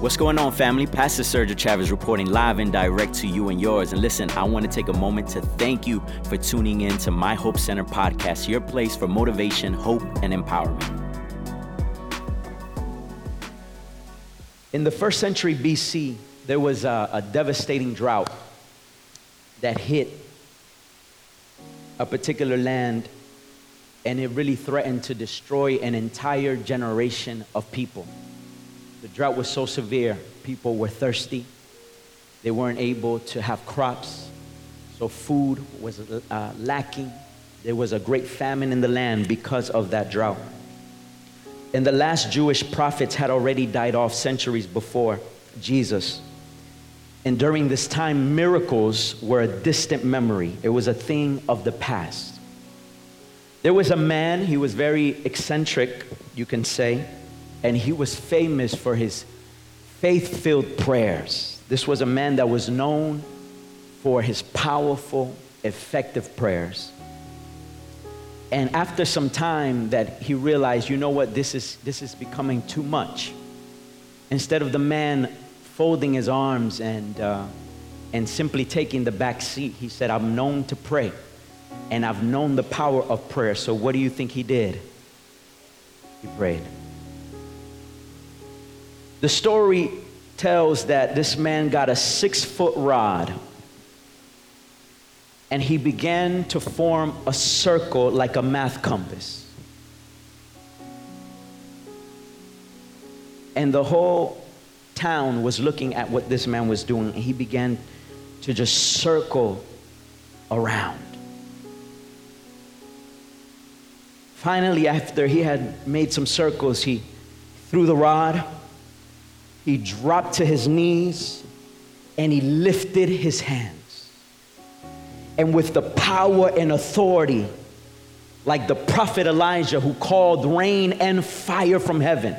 What's going on, family? Pastor Sergio Chavez reporting live and direct to you and yours. And listen, I want to take a moment to thank you for tuning in to My Hope Center podcast, your place for motivation, hope, and empowerment. In the first century BC, there was a, a devastating drought that hit a particular land, and it really threatened to destroy an entire generation of people. The drought was so severe, people were thirsty. They weren't able to have crops, so food was uh, lacking. There was a great famine in the land because of that drought. And the last Jewish prophets had already died off centuries before Jesus. And during this time, miracles were a distant memory, it was a thing of the past. There was a man, he was very eccentric, you can say and he was famous for his faith filled prayers. This was a man that was known for his powerful, effective prayers. And after some time that he realized, you know what, this is, this is becoming too much. Instead of the man folding his arms and, uh, and simply taking the back seat, he said, I'm known to pray and I've known the power of prayer. So what do you think he did? He prayed. The story tells that this man got a six foot rod and he began to form a circle like a math compass. And the whole town was looking at what this man was doing, and he began to just circle around. Finally, after he had made some circles, he threw the rod he dropped to his knees and he lifted his hands. And with the power and authority, like the prophet Elijah who called rain and fire from heaven,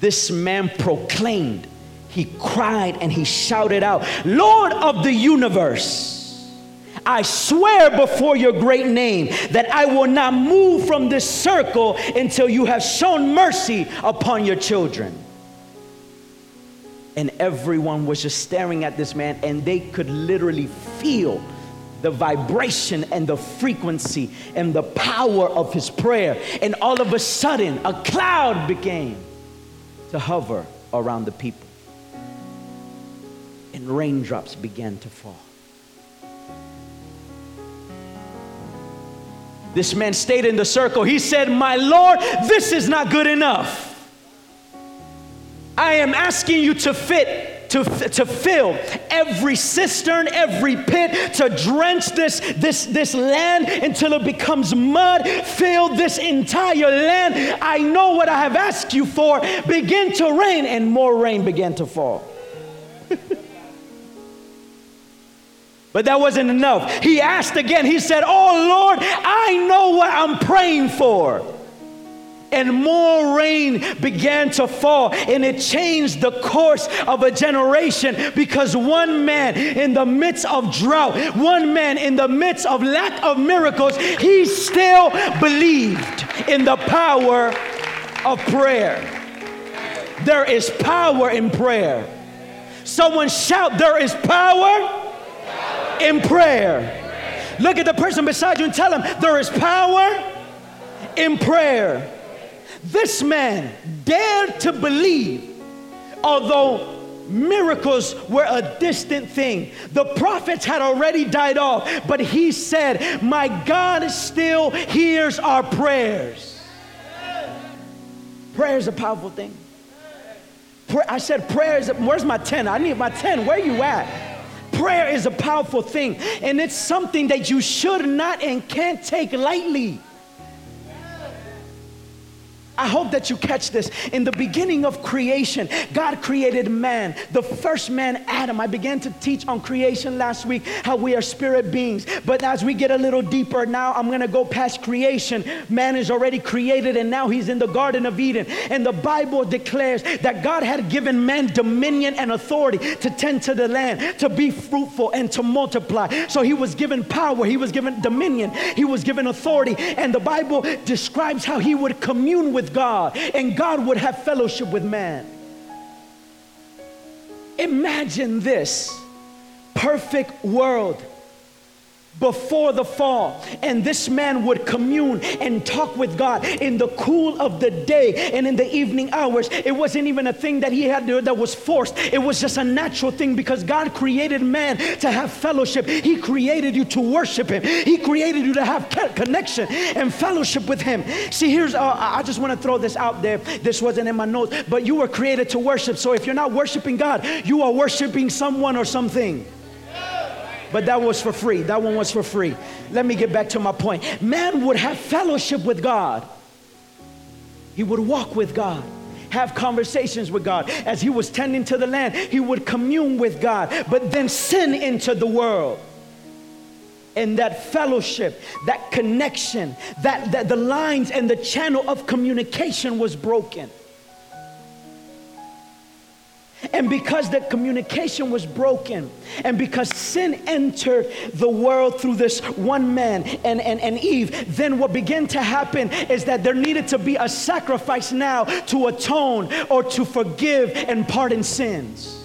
this man proclaimed, he cried and he shouted out, Lord of the universe. I swear before your great name that I will not move from this circle until you have shown mercy upon your children and everyone was just staring at this man and they could literally feel the vibration and the frequency and the power of his prayer. And all of a sudden, a cloud began to hover around the people, and raindrops began to fall. This man stayed in the circle. He said, My Lord, this is not good enough. I am asking you to fit to, to fill every cistern, every pit, to drench this, this, this land until it becomes mud. Fill this entire land. I know what I have asked you for. Begin to rain, and more rain began to fall. but that wasn't enough. He asked again. He said, Oh Lord, I know what I'm praying for and more rain began to fall, and it changed the course of a generation because one man in the midst of drought, one man in the midst of lack of miracles, he still believed in the power of prayer. There is power in prayer. Someone shout, There is power in prayer. Look at the person beside you and tell them, There is power in prayer. This man dared to believe, although miracles were a distant thing. The prophets had already died off, but he said, My God still hears our prayers. Prayer is a powerful thing. I said, prayer is, where's my 10? I need my 10. Where you at? Prayer is a powerful thing, and it's something that you should not and can't take lightly. I hope that you catch this. In the beginning of creation, God created man, the first man, Adam. I began to teach on creation last week, how we are spirit beings. But as we get a little deeper now, I'm going to go past creation. Man is already created, and now he's in the Garden of Eden. And the Bible declares that God had given man dominion and authority to tend to the land, to be fruitful, and to multiply. So he was given power, he was given dominion, he was given authority. And the Bible describes how he would commune with God and God would have fellowship with man. Imagine this perfect world before the fall. And this man would commune and talk with God in the cool of the day and in the evening hours. It wasn't even a thing that he had to, that was forced. It was just a natural thing because God created man to have fellowship. He created you to worship him. He created you to have connection and fellowship with him. See, here's uh, I just want to throw this out there. This wasn't in my notes, but you were created to worship. So if you're not worshiping God, you are worshiping someone or something but that was for free. That one was for free. Let me get back to my point. Man would have fellowship with God, he would walk with God. Have conversations with God. As he was tending to the land, he would commune with God. But then sin entered the world and that fellowship, that connection, that, that the lines and the channel of communication was broken. And because the communication was broken, and because sin entered the world through this one man and, and, and Eve, then what began to happen is that there needed to be a sacrifice now to atone or to forgive and pardon sins.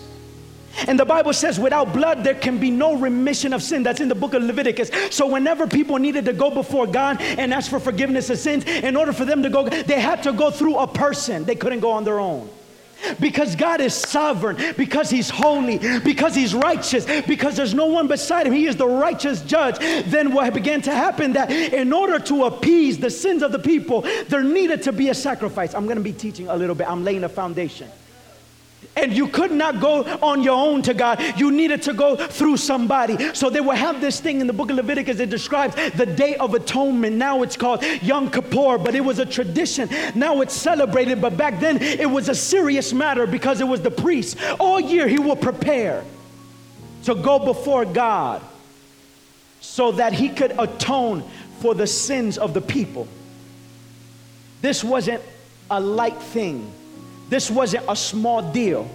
And the Bible says, without blood, there can be no remission of sin. That's in the book of Leviticus. So, whenever people needed to go before God and ask for forgiveness of sins, in order for them to go, they had to go through a person. They couldn't go on their own. Because God is sovereign, because He's holy, because He's righteous, because there's no one beside Him, He is the righteous judge. Then what began to happen that in order to appease the sins of the people, there needed to be a sacrifice. I'm going to be teaching a little bit, I'm laying a foundation. And you could not go on your own to God. You needed to go through somebody. So they will have this thing in the book of Leviticus. It describes the Day of Atonement. Now it's called Yom Kippur, but it was a tradition. Now it's celebrated, but back then it was a serious matter because it was the priest. All year he will prepare to go before God so that he could atone for the sins of the people. This wasn't a light thing. This wasn't a small deal.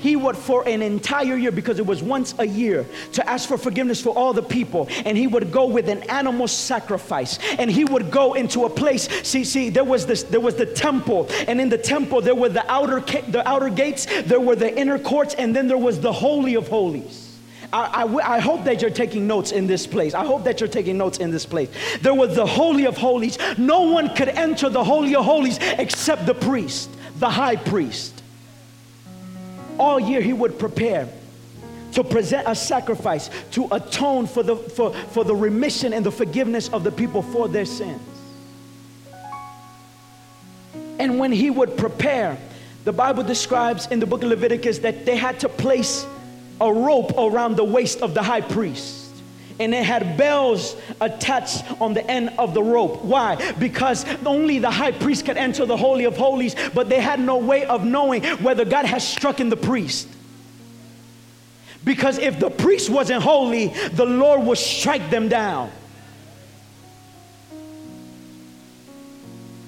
He would, for an entire year, because it was once a year, to ask for forgiveness for all the people. And he would go with an animal sacrifice. And he would go into a place. See, see, there was this, there was the temple, and in the temple there were the outer, the outer gates, there were the inner courts, and then there was the holy of holies. I, I, I, hope that you're taking notes in this place. I hope that you're taking notes in this place. There was the Holy of Holies. No one could enter the Holy of Holies except the priest the high priest. All year he would prepare to present a sacrifice to atone for the, for, for the remission and the forgiveness of the people for their sins. And when he would prepare, the Bible describes in the book of Leviticus that they had to place a rope around the waist of the high priest and it had bells attached on the end of the rope. Why? Because only the high priest could enter the Holy of Holies, but they had no way of knowing whether God had struck in the priest. Because if the priest wasn't holy, the Lord would strike them down.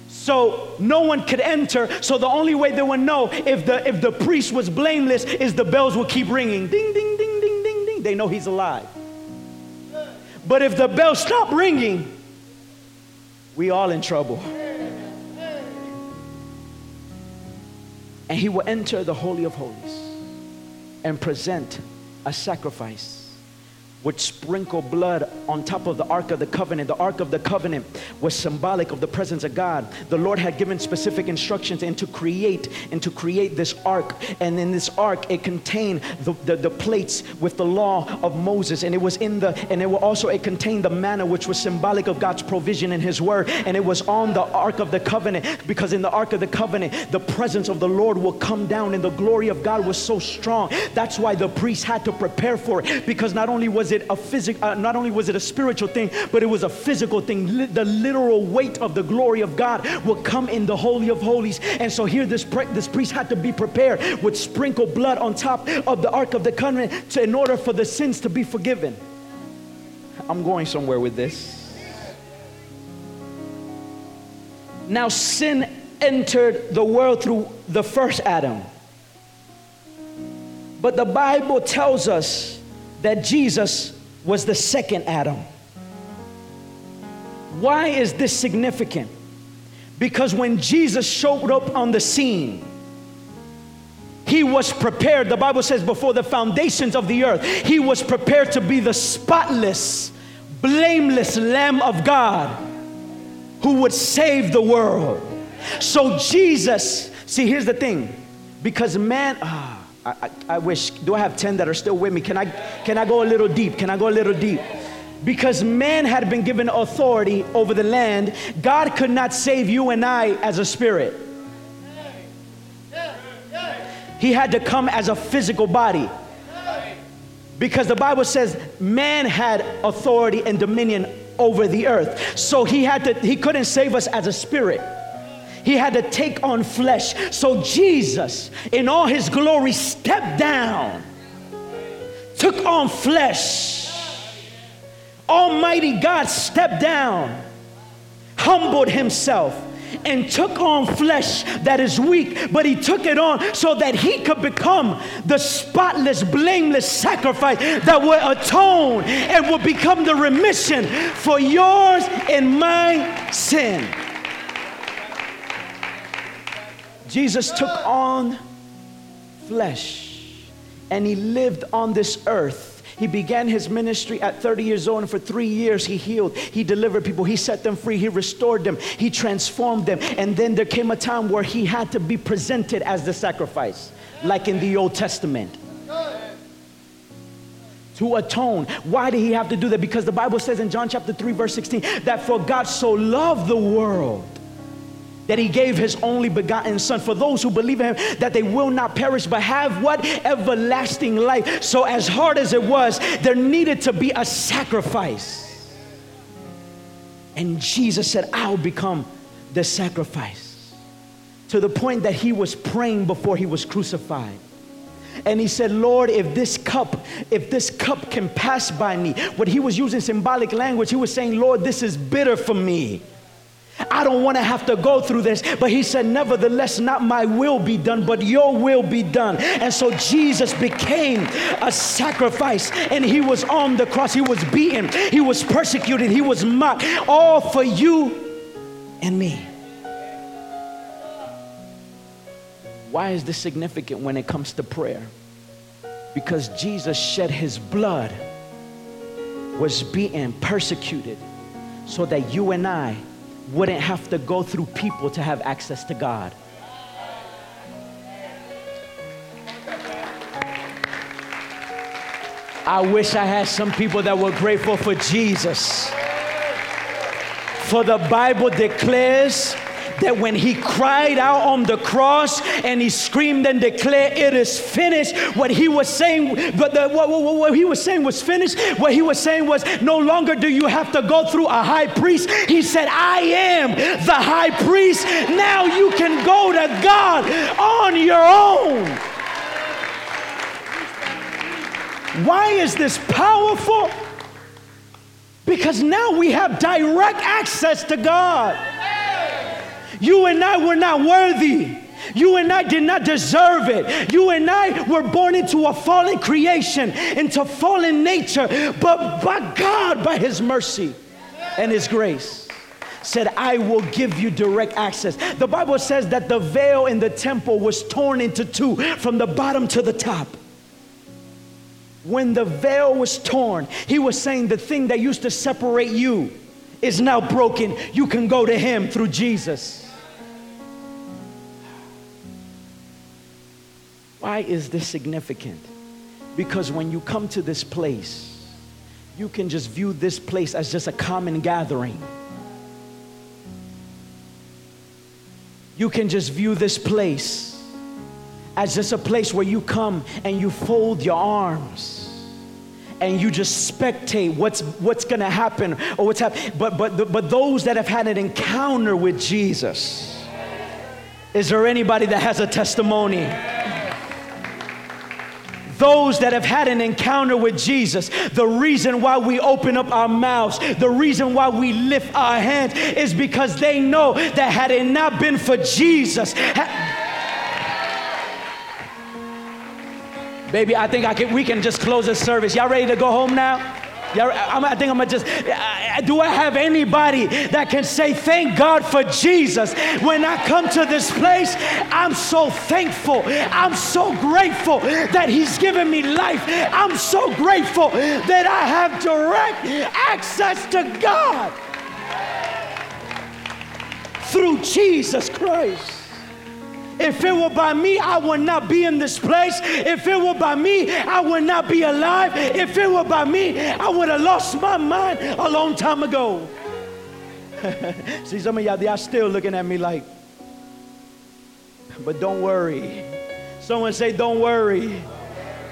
So no one could enter. So the only way they would know if the if the priest was blameless is the bells would keep ringing. Ding ding ding ding ding ding. They know he's alive. But if the bell stopped ringing, we all in trouble. And he will enter the Holy of Holies and present a sacrifice would sprinkle blood on top of the Ark of the Covenant. The Ark of the Covenant was symbolic of the presence of God. The Lord had given specific instructions and to create and to create this ark. And in this ark, it contained the, the, the, plates with the law of Moses. And it was in the, and it will also it contained the manna, which was symbolic of God's provision in his word. And it was on the Ark of the Covenant, because in the Ark of the Covenant, the presence of the Lord will come down and the glory of God was so strong. That's why the priest had to prepare for it, because not only was it a physical, uh, not only was it a spiritual thing, but it was a physical thing. the literal weight of the glory of God will come in the Holy of Holies. And so here, this, pre- this priest had to be prepared with sprinkled blood on top of the Ark of the Covenant to, in order for the sins to be forgiven. I'm going somewhere with this. Now, sin entered the world through the first Adam. But the Bible tells us that Jesus was the second Adam. Why is this significant? Because when Jesus showed up on the scene, he was prepared. The Bible says, before the foundations of the earth, he was prepared to be the spotless, blameless Lamb of God who would save the world. So, Jesus, see, here's the thing because man, ah, I, I, I wish, do I have 10 that are still with me? Can I, can I go a little deep? Can I go a little deep? because man had been given authority over the land, God could not save you and I as a spirit. He had to come as a physical body. Because the Bible says man had authority and dominion over the earth. So he had to he couldn't save us as a spirit. He had to take on flesh. So Jesus in all his glory stepped down. Took on flesh Almighty God stepped down, humbled himself, and took on flesh that is weak, but he took it on so that he could become the spotless, blameless sacrifice that would atone and would become the remission for yours and my sin. Jesus took on flesh and he lived on this earth he began his ministry at 30 years old, and for three years he healed, he delivered people, he set them free, he restored them, he transformed them. And then there came a time where he had to be presented as the sacrifice, like in the Old Testament. To atone. Why did he have to do that? Because the Bible says in John chapter 3, verse 16, that for God so loved the world that he gave his only begotten son for those who believe in him that they will not perish but have what? Everlasting life. So as hard as it was there needed to be a sacrifice. And jesus said i'll become the sacrifice. To the point that he was praying before he was crucified. And he said lord if this cup if this cup can pass by me. What he was using symbolic language he was saying lord this is bitter for me I don't want to have to go through this. But he said, Nevertheless, not my will be done, but your will be done. And so Jesus became a sacrifice and he was on the cross. He was beaten, he was persecuted, he was mocked, all for you and me. Why is this significant when it comes to prayer? Because Jesus shed his blood, was beaten, persecuted, so that you and I wouldn't have to go through people to have access to God. I wish I had some people that were grateful for Jesus. For the Bible declares that when he cried out on the cross and he screamed and declared, It is finished, what he was saying, but the, what, what, what he was saying was finished. What he was saying was, No longer do you have to go through a high priest. He said, I am the high priest. Now you can go to God on your own. Why is this powerful? Because now we have direct access to God. You and I were not worthy. You and I did not deserve it. You and I were born into a fallen creation, into fallen nature, but by God, by His mercy and His grace, said, I will give you direct access. The Bible says that the veil in the temple was torn into two from the bottom to the top. When the veil was torn, He was saying the thing that used to separate you is now broken. You can go to Him through Jesus. Why is this significant? Because when you come to this place, you can just view this place as just a common gathering. You can just view this place as just a place where you come and you fold your arms and you just spectate what's what's going to happen or what's happening but but but those that have had an encounter with Jesus is there anybody that has a testimony those that have had an encounter with Jesus, the reason why we open up our mouths, the reason why we lift our hands is because they know that had it not been for Jesus, ha- Baby, I think I can, we can just close the service. Y'all ready to go home now? I think I'm gonna just, do I have anybody that can say, Thank God for Jesus? When I come to this place, I'm so thankful. I'm so grateful that He's given me life. I'm so grateful that I have direct access to God through Jesus Christ. If it were by me, I would not be in this place. If it were by me, I would not be alive. If it were by me, I would have lost my mind a long time ago. See, some of y'all, they are still looking at me like, but don't worry. Someone say, don't worry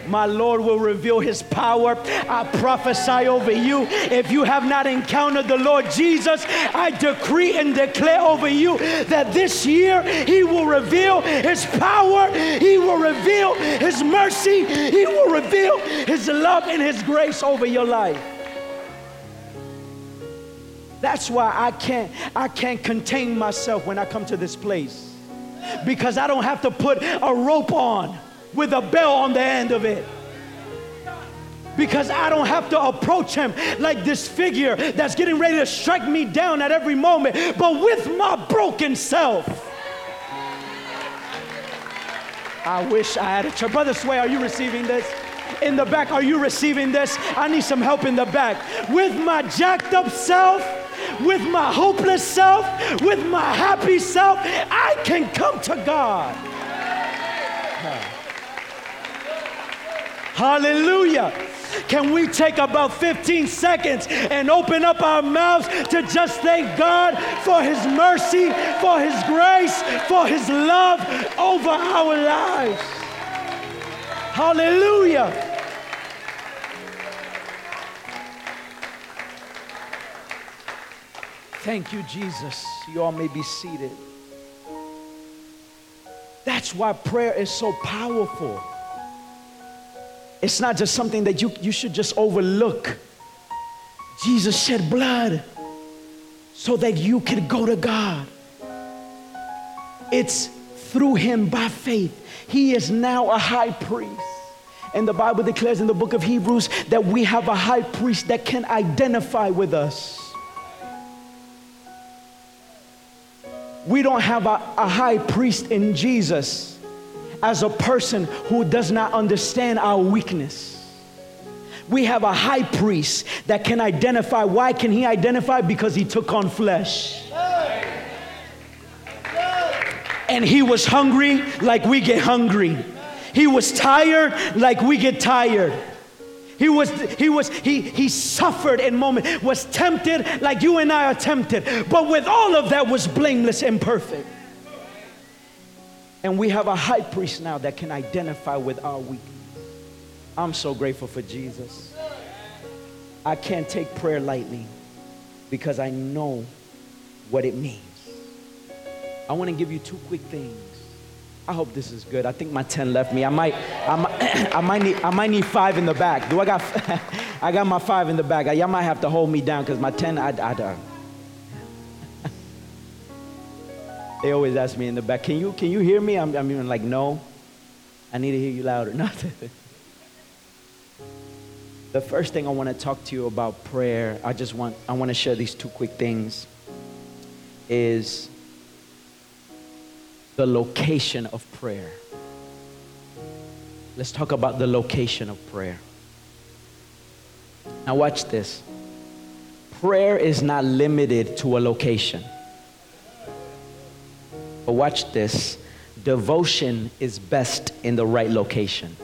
my Lord will reveal his power. I prophesy over you. If you have not encountered the Lord Jesus, I decree and declare over you that this year he will reveal his power, he will reveal his mercy, he will reveal his love and his grace over your life. That's why I can't I can't contain myself when I come to this place. Because I don't have to put a rope on with a bell on the end of it. Because I don't have to approach him like this figure that's getting ready to strike me down at every moment, but with my broken self. I wish I had a church. Brother Sway, are you receiving this? In the back, are you receiving this? I need some help in the back. With my jacked up self, with my hopeless self, with my happy self, I can come to God. Hallelujah. Can we take about 15 seconds and open up our mouths to just thank God for His mercy, for His grace, for His love over our lives? Hallelujah. Thank you, Jesus. You all may be seated. That's why prayer is so powerful. It's not just something that you, you should just overlook. Jesus shed blood so that you could go to God. It's through him by faith. He is now a high priest. And the Bible declares in the book of Hebrews that we have a high priest that can identify with us. We don't have a, a high priest in Jesus as a person who does not understand our weakness. We have a high priest that can identify. Why can he identify? Because he took on flesh. And he was hungry like we get hungry. He was tired like we get tired. He was, he was, he, he suffered in moment, was tempted like you and I are tempted. But with all of that was blameless and perfect. And we have a high priest now that can identify with our weakness. I'm so grateful for Jesus. I can't take prayer lightly because I know what it means. I want to give you two quick things. I hope this is good. I think my 10 left me. I might, I might, I might, need, I might need five in the back. Do I got, I got my five in the back. Y'all might have to hold me down because my 10, I, I, I, They always ask me in the back, can you, can you hear me? I'm, I'm even like, no. I need to hear you louder. Nothing. the first thing I want to talk to you about prayer, I just want, I want to share these two quick things, is the location of prayer. Let's talk about the location of prayer. Now, watch this. Prayer is not limited to a location. But watch this devotion is best in the right location.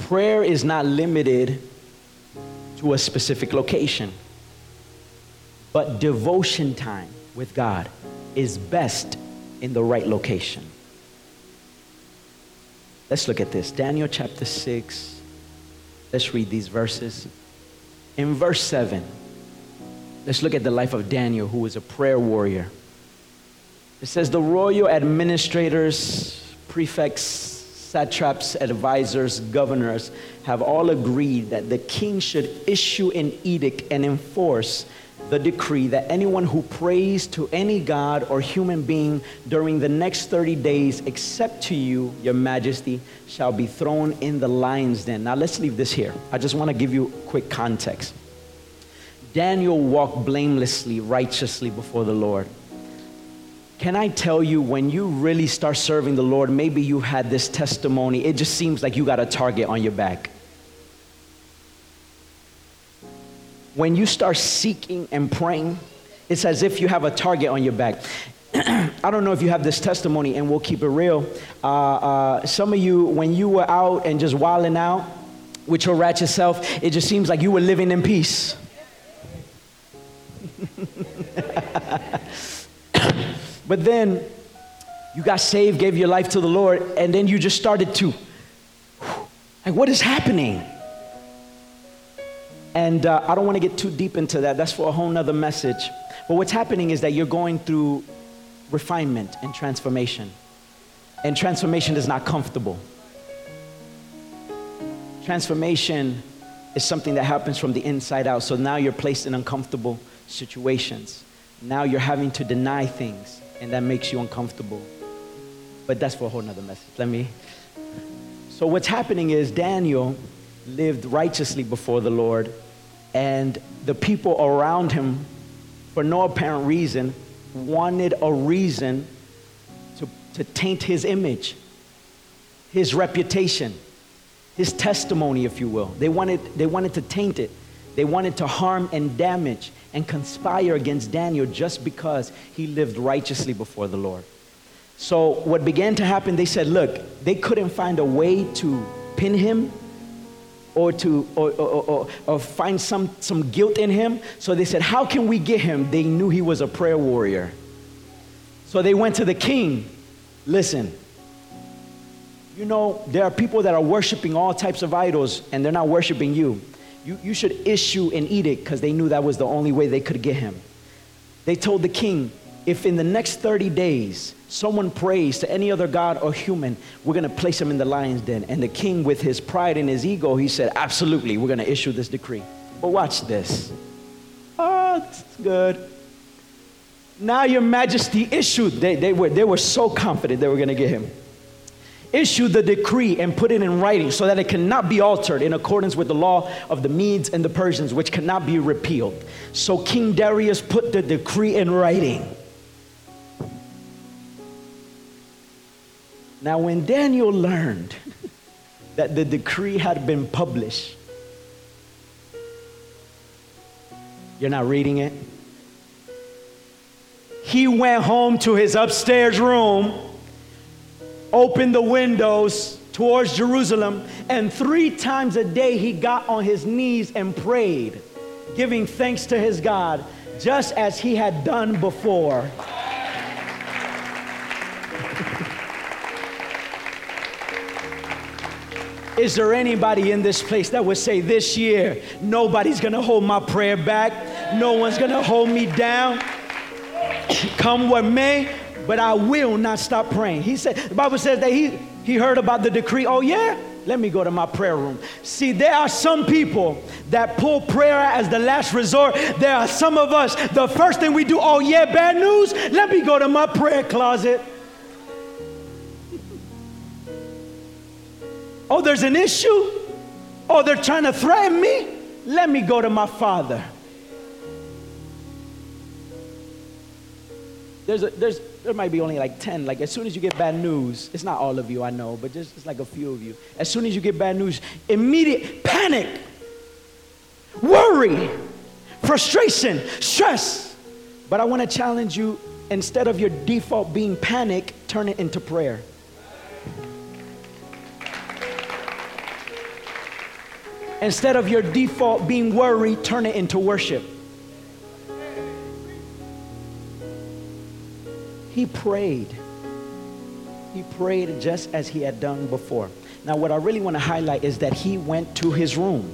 Prayer is not limited to a specific location, but devotion time with God is best in the right location. Let's look at this Daniel chapter 6. Let's read these verses. In verse 7, Let's look at the life of Daniel, who was a prayer warrior. It says, The royal administrators, prefects, satraps, advisors, governors have all agreed that the king should issue an edict and enforce the decree that anyone who prays to any god or human being during the next 30 days, except to you, your majesty, shall be thrown in the lion's den. Now, let's leave this here. I just want to give you quick context. Daniel walked blamelessly, righteously before the Lord. Can I tell you, when you really start serving the Lord, maybe you had this testimony, it just seems like you got a target on your back. when you start seeking and praying, it's as if you have a target on your back. I don't know if you have this testimony, and we'll keep it real. Uh, uh, some of you, when you were out and just wilding out with your ratchet self, it just seems like you were living in peace. but then you got saved, gave your life to the Lord, and then you just started to, like, what is happening? And uh, I don't want to get too deep into that. That's for a whole nother message. But what's happening is that you're going through refinement and transformation. And transformation is not comfortable. Transformation is something that happens from the inside out. So now you're placed in uncomfortable situations. Now you're having to deny things, and that makes you uncomfortable. But that's for a whole nother message. Let me. So, what's happening is Daniel lived righteously before the Lord, and the people around him, for no apparent reason, wanted a reason to, to taint his image, his reputation, his testimony, if you will. They wanted, they wanted to taint it. They wanted to harm and damage and conspire against Daniel just because he lived righteously before the Lord. So, what began to happen, they said, look, they couldn't find a way to pin him or to or, or, or, or, find some, some guilt in him. So they said, How can we get him? They knew he was a prayer warrior. So they went to the king. Listen, you know, there are people that are worshiping all types of idols and they're not worshiping you. You, you should issue an edict because they knew that was the only way they could get him. They told the king, if in the next 30 days someone prays to any other god or human, we're going to place him in the lion's den. And the king, with his pride and his ego, he said, Absolutely, we're going to issue this decree. But watch this. Oh, it's good. Now, your majesty issued, they, they, were, they were so confident they were going to get him. Issue the decree and put it in writing so that it cannot be altered in accordance with the law of the Medes and the Persians, which cannot be repealed. So King Darius put the decree in writing. Now, when Daniel learned that the decree had been published, you're not reading it? He went home to his upstairs room, opened the windows towards Jerusalem, and three times a day he got on his knees and prayed, giving thanks to his God, just as he had done before. Is there anybody in this place that would say this year, nobody's gonna hold my prayer back, no one's gonna hold me down? Come what may, but I will not stop praying. He said, the Bible says that he, he heard about the decree. Oh, yeah? Let me go to my prayer room. See, there are some people that pull prayer as the last resort. There are some of us, the first thing we do, oh, yeah, bad news? Let me go to my prayer closet. Oh, there's an issue? Oh, they're trying to threaten me? Let me go to my father. There's, a, there's, there might be only like 10. Like, as soon as you get bad news, it's not all of you, I know, but just it's like a few of you. As soon as you get bad news, immediate panic, worry, frustration, stress. But I want to challenge you instead of your default being panic, turn it into prayer. Instead of your default being worry, turn it into worship. He prayed. He prayed just as he had done before. Now, what I really want to highlight is that he went to his room,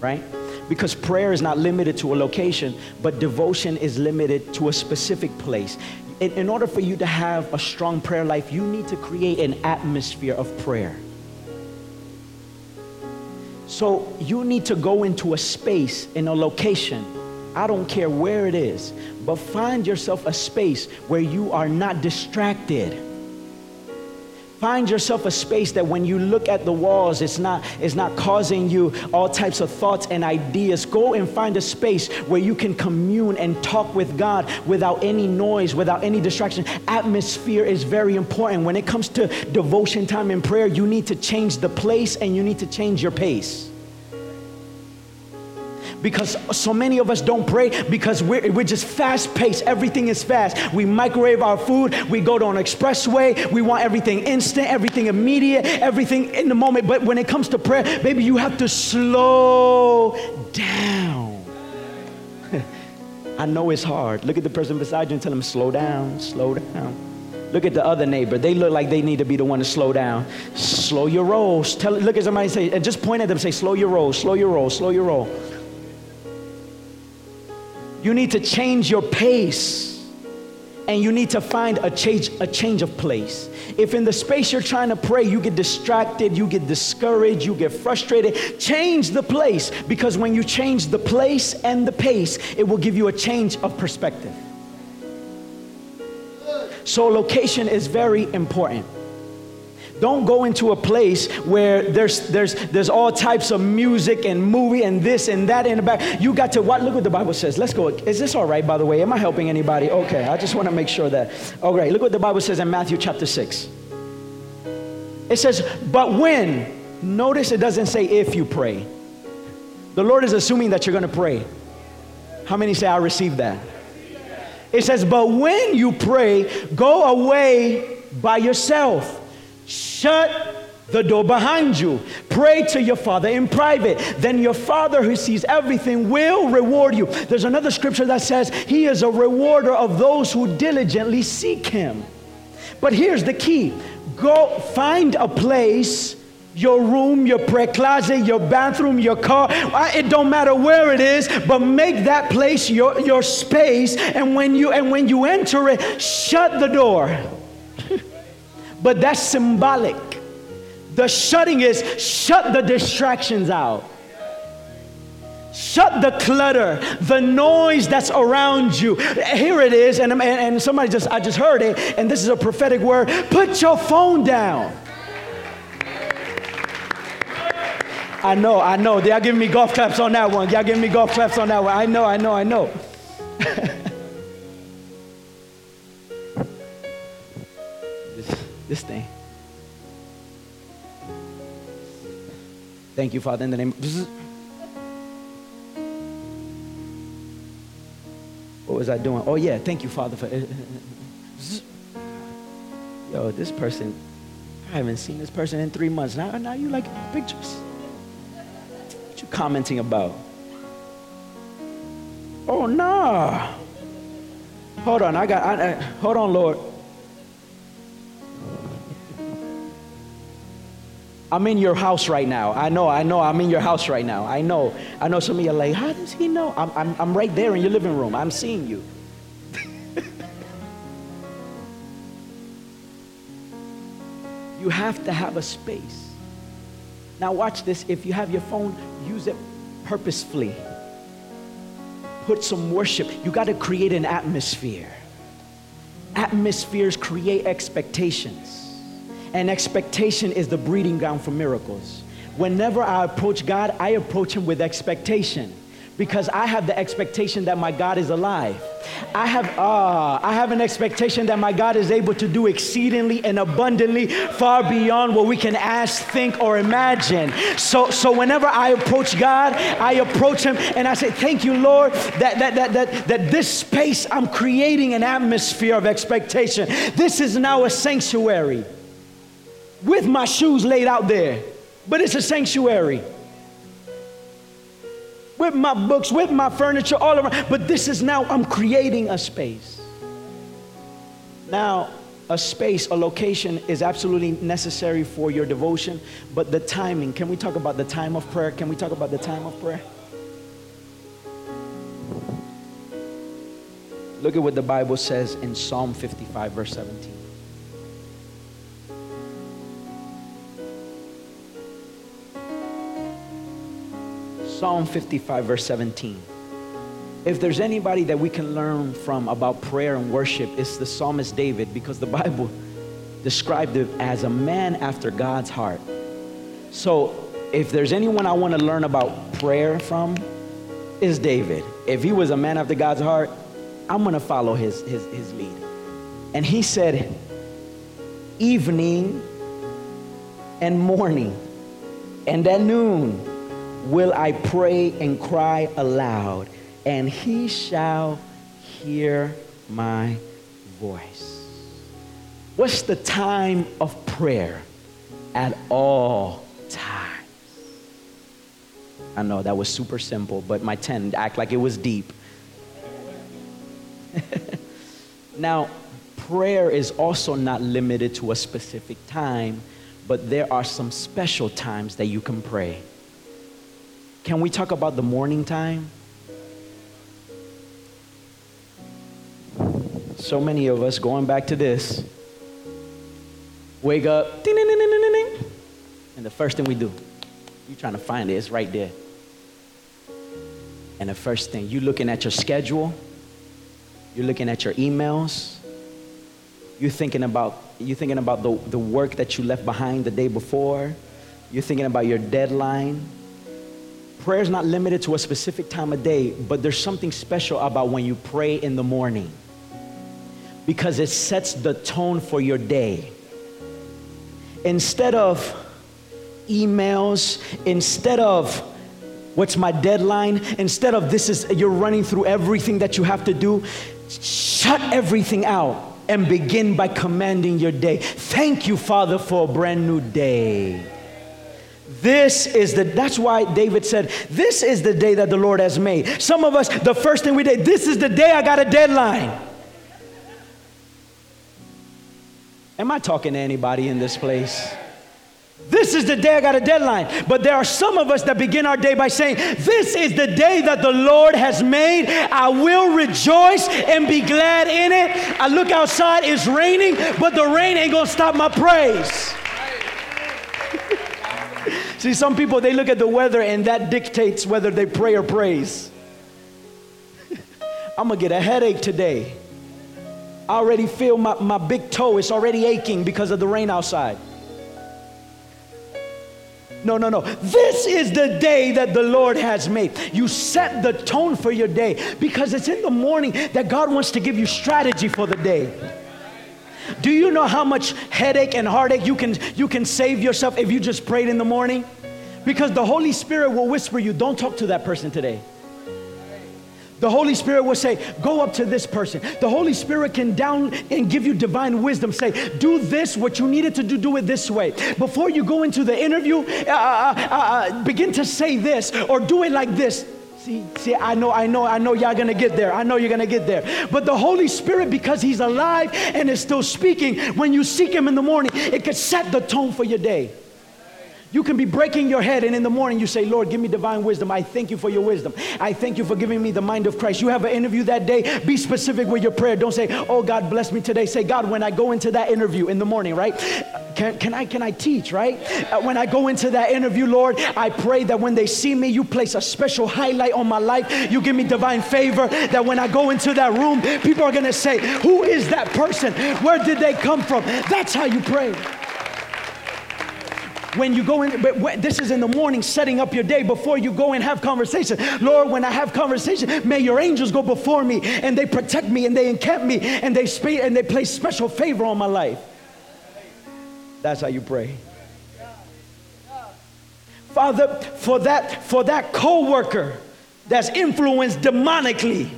right? Because prayer is not limited to a location, but devotion is limited to a specific place. In, in order for you to have a strong prayer life, you need to create an atmosphere of prayer. So you need to go into a space, in a location I don't care where it is, but find yourself a space where you are not distracted. Find yourself a space that when you look at the walls, it's not, it's not causing you all types of thoughts and ideas. Go and find a space where you can commune and talk with God without any noise, without any distraction. Atmosphere is very important. When it comes to devotion time and prayer, you need to change the place and you need to change your pace because so many of us don't pray because we're, we're just fast paced. Everything is fast. We microwave our food, we go to an expressway, we want everything instant, everything immediate, everything in the moment. But when it comes to prayer, baby, you have to slow down. I know it's hard. Look at the person beside you and tell them, slow down, slow down. Look at the other neighbor. They look like they need to be the one to slow down. Slow your roll. Tell, look at somebody say, and just point at them say, slow your roll, slow your roll, slow your roll. You need to change your pace and you need to find a change, a change of place. If in the space you're trying to pray, you get distracted, you get discouraged, you get frustrated, change the place because when you change the place and the pace, it will give you a change of perspective. So, location is very important. Don't go into a place where there's, there's, there's all types of music and movie and this and that in the back. You got to what? Look what the Bible says. Let's go. Is this all right, by the way? Am I helping anybody? Okay, I just want to make sure that. All right, look what the Bible says in Matthew chapter 6. It says, but when, notice it doesn't say if you pray. The Lord is assuming that you're going to pray. How many say, I receive that? It says, but when you pray, go away by yourself Shut the door behind you. Pray to your Father in private. Then your Father who sees everything will reward you. There's another scripture that says, He is a rewarder of those who diligently seek Him. But here's the key go find a place your room, your prayer closet, your bathroom, your car. Uh, it don't matter where it is, but make that place your, your space. And when you and when you enter it, shut the door. But that's symbolic. The shutting is shut the distractions out. Shut the clutter, the noise that's around you. Here it is, and, and somebody just, I just heard it, and this is a prophetic word. Put your phone down. I know, I know. Y'all giving me golf claps on that one. Y'all giving me golf claps on that one. I know, I know, I know. this thing. Thank you, Father, in the name. What was I doing? Oh, yeah, thank you, Father, for. Yo, this person, I haven't seen this person in three months. Now, now you like pictures. What you commenting about? Oh, nah. Hold on, I got, I, I, hold on, Lord. I'm in your house right now. I know, I know, I'm in your house right now. I know. I know some of you are like, how does he know? I'm, I'm, I'm right there in your living room. I'm seeing you. you have to have a space. Now, watch this. If you have your phone, use it purposefully. Put some worship. You got to create an atmosphere. Atmospheres create expectations. And expectation is the breeding ground for miracles. Whenever I approach God, I approach Him with expectation because I have the expectation that my God is alive. I have uh, I have an expectation that my God is able to do exceedingly and abundantly far beyond what we can ask, think, or imagine. So so whenever I approach God, I approach Him and I say, Thank you, Lord, that that that that, that this space I'm creating an atmosphere of expectation. This is now a sanctuary with my shoes laid out there, but it's a sanctuary. With my books, with my furniture, all around. But this is now, I'm creating a space. Now, a space, a location is absolutely necessary for your devotion, but the timing, can we talk about the time of prayer? Can we talk about the time of prayer? Look at what the Bible says in Psalm 55, verse 17. Psalm 55, verse 17. if there's anybody that we can learn from about prayer and worship, it's the psalmist David because the Bible described it as a man after God's heart. So, if there's anyone I want to learn about prayer from, is David. If he was a man after God's heart, I'm going to follow his, his, his lead. And he said, Evening and morning and at noon will I pray and cry aloud, and he shall hear my voice. What's the time of prayer? At all times. I know that was super simple, but my 10 act like it was deep. now, prayer is also not limited to a specific time, but there are some special times that you can pray. Can we talk about the morning time? So many of us going back to this wake up, ding, ding, ding, and the first thing we do, you're trying to find it, it's right there. And the first thing, you're looking at your schedule, you're looking at your emails, you're thinking about, you're thinking about the, the work that you left behind the day before, you're thinking about your deadline. Prayer is not limited to a specific time of day, but there's something special about when you pray in the morning because it sets the tone for your day. Instead of emails, instead of what's my deadline, instead of this is you're running through everything that you have to do, shut everything out and begin by commanding your day. Thank you, Father, for a brand new day. This is the, that's why David said, This is the day that the Lord has made. Some of us, the first thing we did, this is the day I got a deadline. Am I talking to anybody in this place? This is the day I got a deadline. But there are some of us that begin our day by saying, This is the day that the Lord has made. I will rejoice and be glad in it. I look outside, it's raining, but the rain ain't gonna stop my praise. See, some people, they look at the weather and that dictates whether they pray or praise. I'm gonna get a headache today. I already feel my, my big toe is already aching because of the rain outside. No, no, no. This is the day that the Lord has made. You set the tone for your day because it's in the morning that God wants to give you strategy for the day. Do you know how much headache and heartache you can you can save yourself if you just prayed in the morning? Because the Holy Spirit will whisper you, don't talk to that person today. The Holy Spirit will say, Go up to this person. The Holy Spirit can down and give you divine wisdom. Say, Do this, what you needed to do, do it this way. Before you go into the interview, uh, uh, uh, uh, begin to say this or do it like this. See, see, I know, I know, I know y'all gonna get there. I know you're gonna get there. But the Holy Spirit, because He's alive and is still speaking, when you seek Him in the morning, it could set the tone for your day. You can be breaking your head, and in the morning you say, Lord, give me divine wisdom. I thank you for your wisdom. I thank you for giving me the mind of Christ. You have an interview that day, be specific with your prayer. Don't say, Oh, God, bless me today. Say, God, when I go into that interview in the morning, right? Can, can, I, can I teach, right? Uh, when I go into that interview, Lord, I pray that when they see me, you place a special highlight on my life. You give me divine favor. That when I go into that room, people are gonna say, Who is that person? Where did they come from? That's how you pray when you go in, but when, this is in the morning, setting up your day before you go and have conversation. Lord, when I have conversation, may your angels go before me and they protect me and they encamp me and they speak and they place special favor on my life. That's how you pray. Father, for that, for that co-worker that's influenced demonically,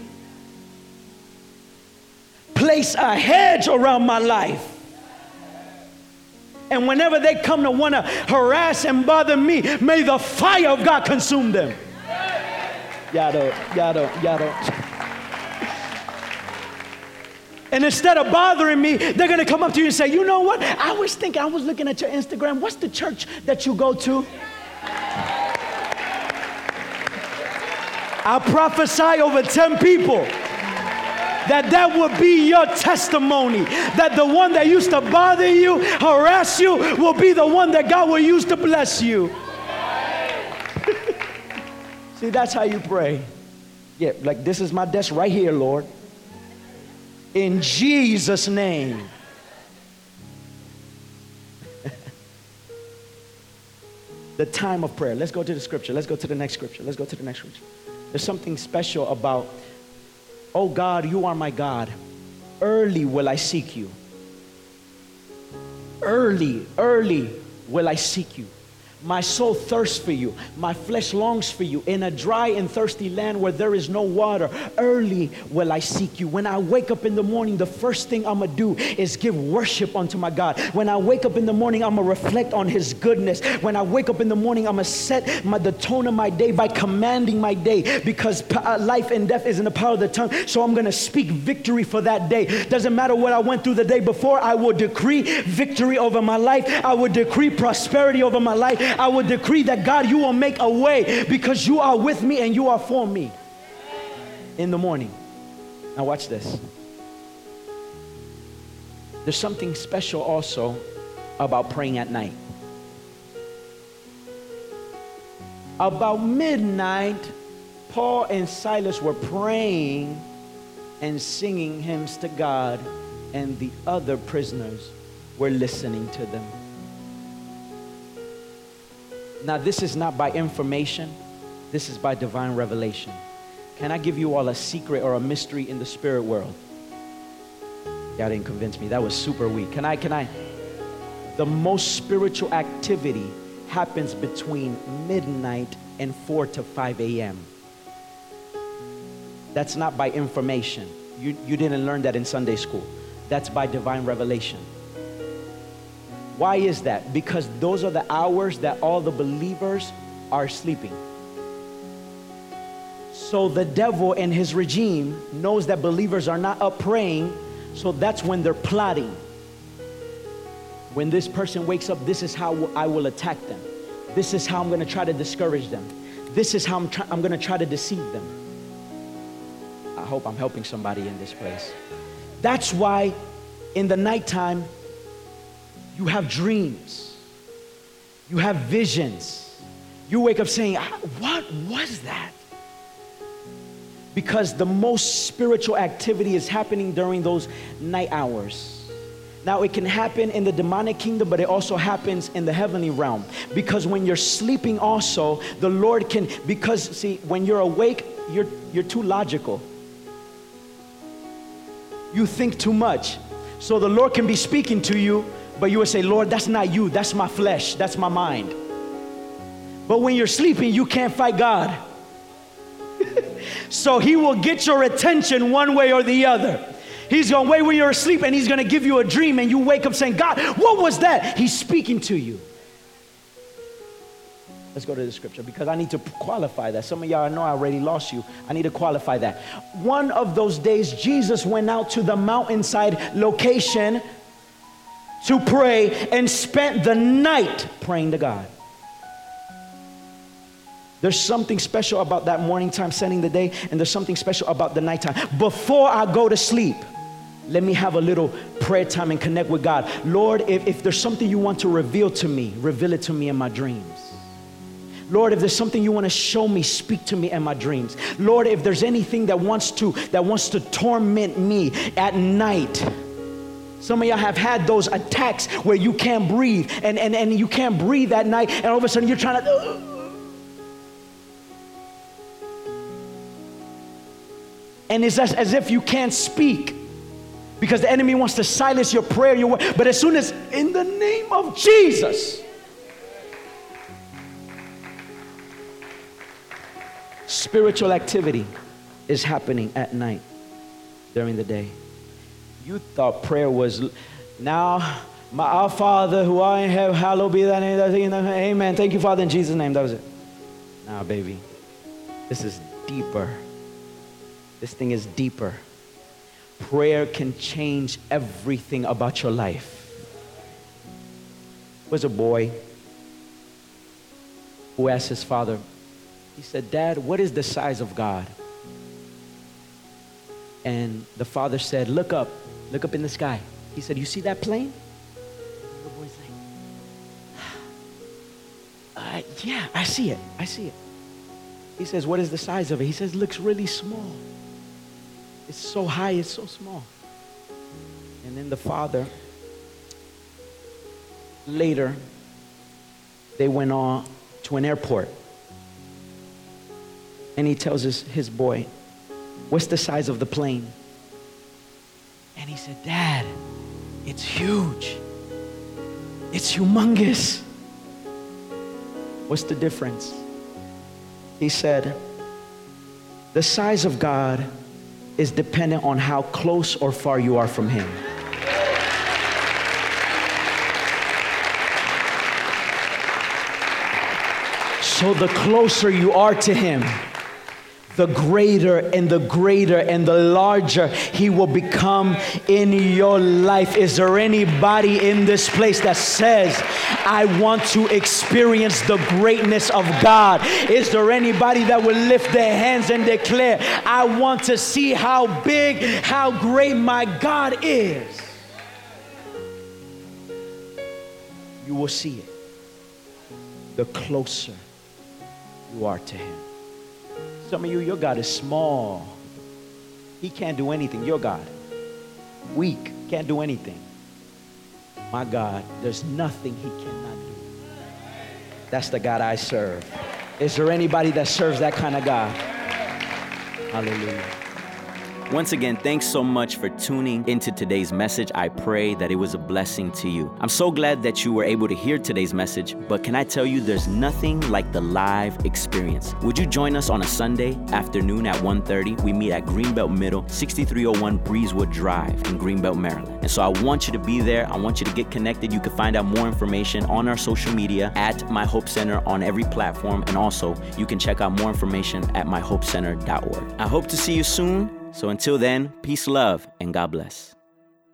place a hedge around my life and whenever they come to want to harass and bother me, may the fire of God consume them. Y'all don't, y'all don't, y'all don't. And instead of bothering me, they're gonna come up to you and say, You know what? I was thinking, I was looking at your Instagram. What's the church that you go to? I prophesy over 10 people that that will be your testimony. That the one that used to bother you, harass you, will be the one that God will use to bless you. See, that's how you pray. Yeah, like this is my desk right here, Lord. In Jesus' name. the time of prayer. Let's go to the scripture. Let's go to the next scripture. Let's go to the next scripture. There's something special about, oh God, you are my God. Early will I seek you. Early, early will I seek you. My soul thirsts for you. My flesh longs for you. In a dry and thirsty land where there is no water, early will I seek you. When I wake up in the morning, the first thing I'm going to do is give worship unto my God. When I wake up in the morning, I'm going to reflect on His goodness. When I wake up in the morning, I'm going to set my, the tone of my day by commanding my day because uh, life and death is in the power of the tongue. So I'm going to speak victory for that day. Doesn't matter what I went through the day before, I will decree victory over my life. I will decree prosperity over my life. I will decree that God, you will make a way because you are with me and you are for me in the morning. Now, watch this. There's something special also about praying at night. About midnight, Paul and Silas were praying and singing hymns to God, and the other prisoners were listening to them. Now, this is not by information, this is by divine revelation. Can I give you all a secret or a mystery in the spirit world? Y'all didn't convince me. That was super weak. Can I? Can I? The most spiritual activity happens between midnight and 4 to 5 a.m. That's not by information. You, you didn't learn that in Sunday school. That's by divine revelation. Why is that? Because those are the hours that all the believers are sleeping. So the devil and his regime knows that believers are not up praying, so that's when they're plotting. When this person wakes up, this is how I will attack them. This is how I'm going to try to discourage them. This is how I'm, try- I'm going to try to deceive them. I hope I'm helping somebody in this place. That's why in the nighttime, you have dreams. You have visions. You wake up saying, ah, What was that? Because the most spiritual activity is happening during those night hours. Now, it can happen in the demonic kingdom, but it also happens in the heavenly realm. Because when you're sleeping, also, the Lord can, because see, when you're awake, you're, you're too logical. You think too much. So the Lord can be speaking to you, but you would say, Lord, that's not you, that's my flesh, that's my mind. But when you're sleeping, you can't fight God. so He will get your attention one way or the other. He's gonna wait when you're asleep and He's gonna give you a dream, and you wake up saying, God, what was that? He's speaking to you. Let's go to the scripture because I need to qualify that. Some of y'all know I already lost you. I need to qualify that. One of those days, Jesus went out to the mountainside location to pray and spent the night praying to God. There's something special about that morning time setting the day, and there's something special about the nighttime. Before I go to sleep, let me have a little prayer time and connect with God. Lord, if, if there's something you want to reveal to me, reveal it to me in my dreams. Lord, if there's something you want to show me, speak to me in my dreams. Lord, if there's anything that wants to that wants to torment me at night, some of y'all have had those attacks where you can't breathe and, and, and you can't breathe that night, and all of a sudden you're trying to. Uh, and it's as, as if you can't speak because the enemy wants to silence your prayer, your word. But as soon as, in the name of Jesus, spiritual activity is happening at night during the day you thought prayer was now my our Father who art in heaven, hallowed be thy name. Amen. Thank you, Father, in Jesus' name. That was it. Now, baby, this is deeper. This thing is deeper. Prayer can change everything about your life. Was a boy who asked his father, he said, Dad, what is the size of God? And the father said, Look up. Look up in the sky. He said, You see that plane? The boy's like, uh, Yeah, I see it. I see it. He says, What is the size of it? He says, Looks really small. It's so high, it's so small. And then the father, later, they went on to an airport. And he tells his, his boy, What's the size of the plane? And he said, Dad, it's huge. It's humongous. What's the difference? He said, The size of God is dependent on how close or far you are from Him. So the closer you are to Him, the greater and the greater and the larger He will become in your life. Is there anybody in this place that says, I want to experience the greatness of God? Is there anybody that will lift their hands and declare, I want to see how big, how great my God is? You will see it the closer you are to Him. Some of you, your God is small. He can't do anything. Your God, weak, can't do anything. My God, there's nothing He cannot do. That's the God I serve. Is there anybody that serves that kind of God? Hallelujah. Once again, thanks so much for tuning into today's message. I pray that it was a blessing to you. I'm so glad that you were able to hear today's message, but can I tell you there's nothing like the live experience. Would you join us on a Sunday afternoon at 1:30? We meet at Greenbelt Middle, 6301 Breezewood Drive in Greenbelt, Maryland. And so I want you to be there. I want you to get connected. You can find out more information on our social media at My Hope Center on every platform and also you can check out more information at myhopecenter.org. I hope to see you soon. So until then, peace, love, and God bless.